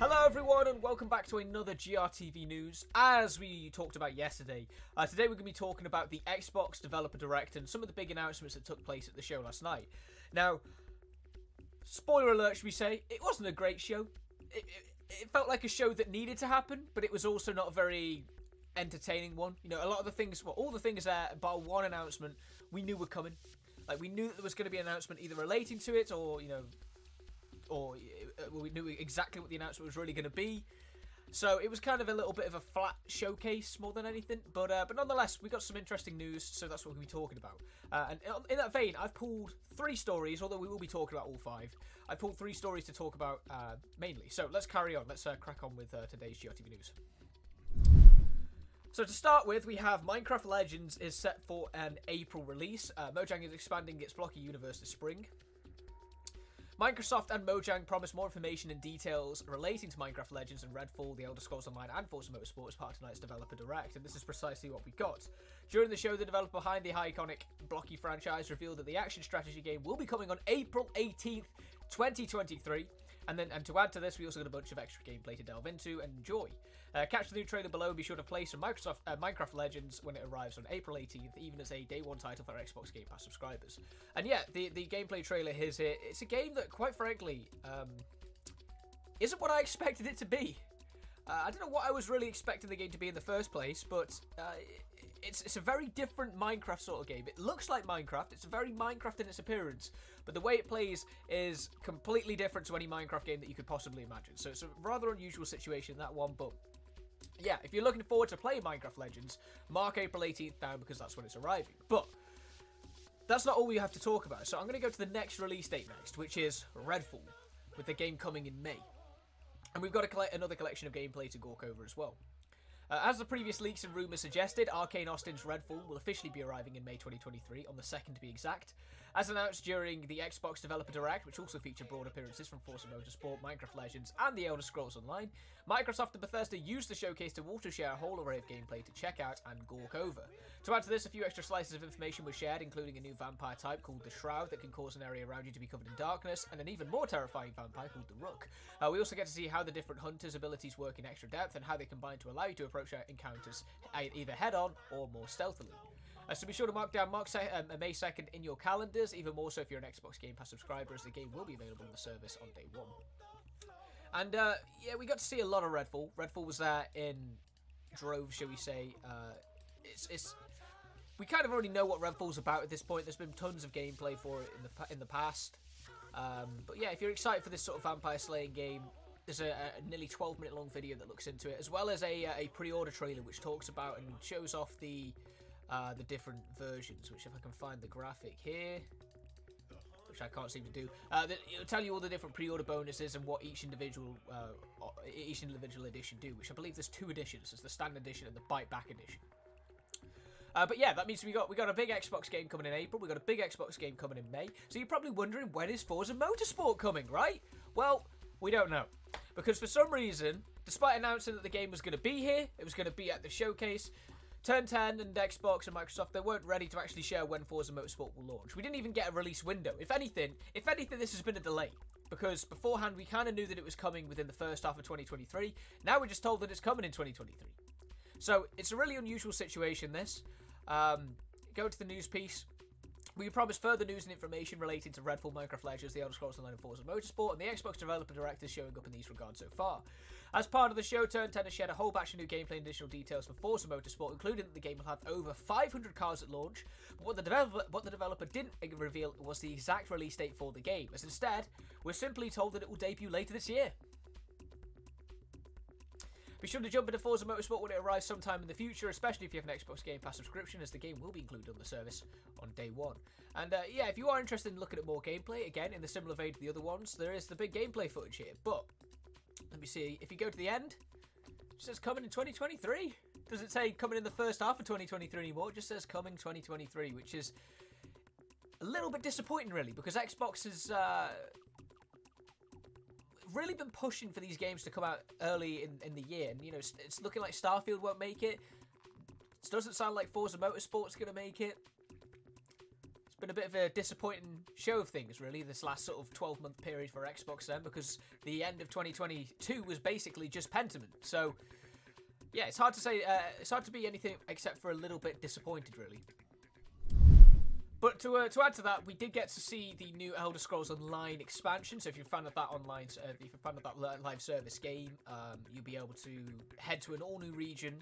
Hello, everyone, and welcome back to another GRTV news. As we talked about yesterday, uh, today we're going to be talking about the Xbox Developer Direct and some of the big announcements that took place at the show last night. Now, spoiler alert, should we say? It wasn't a great show. It, it, it felt like a show that needed to happen, but it was also not a very entertaining one. You know, a lot of the things, well, all the things bar one announcement, we knew were coming. Like, we knew that there was going to be an announcement either relating to it or, you know, or uh, we knew exactly what the announcement was really going to be. So it was kind of a little bit of a flat showcase more than anything, but uh, but nonetheless, we got some interesting news, so that's what we'll be talking about. Uh, and in that vein, I've pulled three stories, although we will be talking about all five. I pulled three stories to talk about uh, mainly. So let's carry on. Let's uh, crack on with uh, today's GRTV news. So to start with, we have Minecraft Legends is set for an April release. Uh, Mojang is expanding its Blocky universe this spring. Microsoft and Mojang promise more information and details relating to Minecraft Legends and Redfall, The Elder Scrolls Online, and Forza Motorsport as part of tonight's Developer Direct, and this is precisely what we got. During the show, the developer behind the iconic Blocky franchise revealed that the action strategy game will be coming on April 18th, 2023. And then, and to add to this, we also got a bunch of extra gameplay to delve into and enjoy. Uh, catch the new trailer below be sure to play some Microsoft uh, Minecraft Legends when it arrives on April 18th, even as a day one title for Xbox Game Pass subscribers. And yeah, the the gameplay trailer is here. It's a game that, quite frankly, um, isn't what I expected it to be. Uh, I don't know what I was really expecting the game to be in the first place, but uh, it's it's a very different Minecraft sort of game. It looks like Minecraft. It's very Minecraft in its appearance, but the way it plays is completely different to any Minecraft game that you could possibly imagine. So it's a rather unusual situation that one, but yeah, if you're looking forward to playing Minecraft Legends, mark April 18th down because that's when it's arriving. But that's not all we have to talk about. So I'm going to go to the next release date next, which is Redfall, with the game coming in May. And we've got a another collection of gameplay to gawk over as well. Uh, as the previous leaks and rumours suggested, Arkane Austin's Redfall will officially be arriving in May 2023, on the 2nd to be exact. As announced during the Xbox Developer Direct, which also featured broad appearances from Forza Motorsport, Minecraft Legends, and The Elder Scrolls Online, Microsoft and Bethesda used the showcase to water share a whole array of gameplay to check out and gawk over. To add to this, a few extra slices of information were shared, including a new vampire type called the Shroud that can cause an area around you to be covered in darkness, and an even more terrifying vampire called the Rook. Uh, we also get to see how the different hunters' abilities work in extra depth and how they combine to allow you to approach encounters either head on or more stealthily. Uh, so be sure to mark down Mark se- um, May 2nd in your calendars, even more so if you're an Xbox Game Pass subscriber, as the game will be available on the service on day one. And uh, yeah, we got to see a lot of Redfall. Redfall was there in droves, shall we say. Uh, it's, it's we kind of already know what Redfall's about at this point. There's been tons of gameplay for it in the in the past. Um, but yeah, if you're excited for this sort of vampire slaying game, there's a, a nearly 12 minute long video that looks into it, as well as a, a pre-order trailer which talks about and shows off the uh, the different versions. Which, if I can find the graphic here, which I can't seem to do. Uh, it'll tell you all the different pre-order bonuses and what each individual uh, each individual edition do. Which I believe there's two editions. There's the standard edition and the bite back edition. Uh, but yeah, that means we got we got a big Xbox game coming in April. We got a big Xbox game coming in May. So you're probably wondering when is Forza Motorsport coming, right? Well, we don't know because for some reason, despite announcing that the game was going to be here, it was going to be at the showcase. Turn 10 and Xbox and Microsoft, they weren't ready to actually share when Forza Motorsport will launch. We didn't even get a release window. If anything, if anything, this has been a delay. Because beforehand, we kind of knew that it was coming within the first half of 2023. Now we're just told that it's coming in 2023. So it's a really unusual situation, this. Um, go to the news piece. We promised further news and information relating to Redfall, Minecraft Legends, The Elder Scrolls Online, and Forza Motorsport, and the Xbox Developer directors showing up in these regards so far. As part of the show, Turn 10 has shared a whole batch of new gameplay and additional details for Forza Motorsport, including that the game will have over 500 cars at launch. But what the developer, what the developer didn't reveal was the exact release date for the game, as instead, we're simply told that it will debut later this year. Be sure to jump into Forza Motorsport when it arrives sometime in the future, especially if you have an Xbox Game Pass subscription, as the game will be included on the service on day one. And uh, yeah, if you are interested in looking at more gameplay, again, in the similar vein to the other ones, there is the big gameplay footage here. But, let me see, if you go to the end, it says coming in 2023. Does it say coming in the first half of 2023 anymore? It just says coming 2023, which is a little bit disappointing, really, because Xbox is. Uh, really been pushing for these games to come out early in, in the year, and you know it's looking like Starfield won't make it. It doesn't sound like Forza Motorsport's going to make it. It's been a bit of a disappointing show of things, really, this last sort of 12 month period for Xbox then, because the end of 2022 was basically just Pentiment. So, yeah, it's hard to say, uh, it's hard to be anything except for a little bit disappointed, really. But to, uh, to add to that, we did get to see the new Elder Scrolls Online expansion. So if you're a fan of that online, uh, if you're a fan of that live service game, um, you'll be able to head to an all new region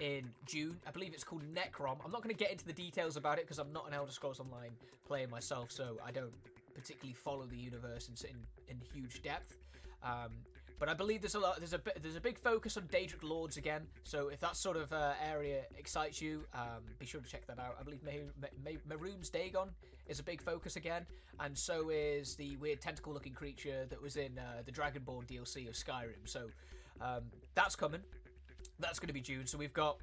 in June. I believe it's called Necrom. I'm not going to get into the details about it because I'm not an Elder Scrolls Online player myself, so I don't particularly follow the universe in in, in huge depth. Um, but I believe there's a lot, there's a there's a big focus on Daedric Lords again. So if that sort of uh, area excites you, um, be sure to check that out. I believe Mehrunes Dagon is a big focus again, and so is the weird tentacle-looking creature that was in uh, the Dragonborn DLC of Skyrim. So um, that's coming. That's going to be June. So we've got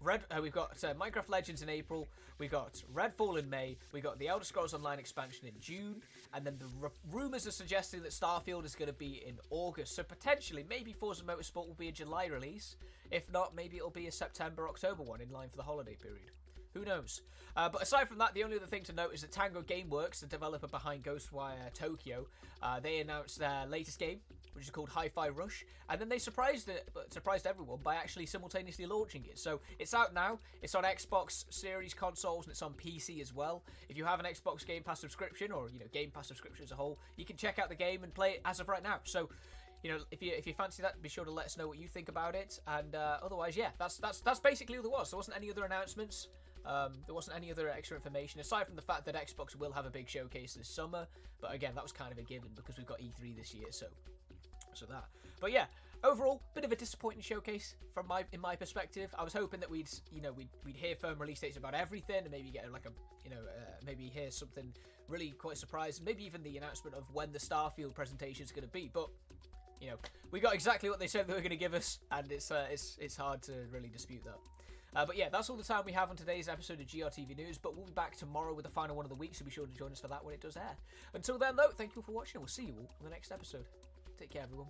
Red, uh, we've got uh, Minecraft Legends in April. We've got Redfall in May. We've got the Elder Scrolls Online expansion in June, and then the r- rumors are suggesting that Starfield is going to be in August. So potentially, maybe Forza Motorsport will be a July release. If not, maybe it'll be a September, October one in line for the holiday period. Who knows? Uh, but aside from that, the only other thing to note is that Tango Gameworks, the developer behind Ghostwire Tokyo, uh, they announced their latest game, which is called Hi-Fi Rush, and then they surprised it, surprised everyone by actually simultaneously launching it. So it's out now. It's on Xbox Series consoles and it's on PC as well. If you have an Xbox Game Pass subscription or you know Game Pass subscription as a whole, you can check out the game and play it as of right now. So you know, if you if you fancy that, be sure to let us know what you think about it. And uh, otherwise, yeah, that's that's that's basically all there was. There wasn't any other announcements. Um, there wasn't any other extra information aside from the fact that Xbox will have a big showcase this summer. But again, that was kind of a given because we've got E3 this year, so so that. But yeah, overall, bit of a disappointing showcase from my in my perspective. I was hoping that we'd you know we'd we'd hear firm release dates about everything and maybe get like a you know uh, maybe hear something really quite surprising. Maybe even the announcement of when the Starfield presentation is going to be, but. You know, we got exactly what they said they were going to give us, and it's uh, it's it's hard to really dispute that. Uh, but yeah, that's all the time we have on today's episode of GRTV News. But we'll be back tomorrow with the final one of the week, so be sure to join us for that when it does air. Until then, though, thank you for watching, we'll see you all on the next episode. Take care, everyone.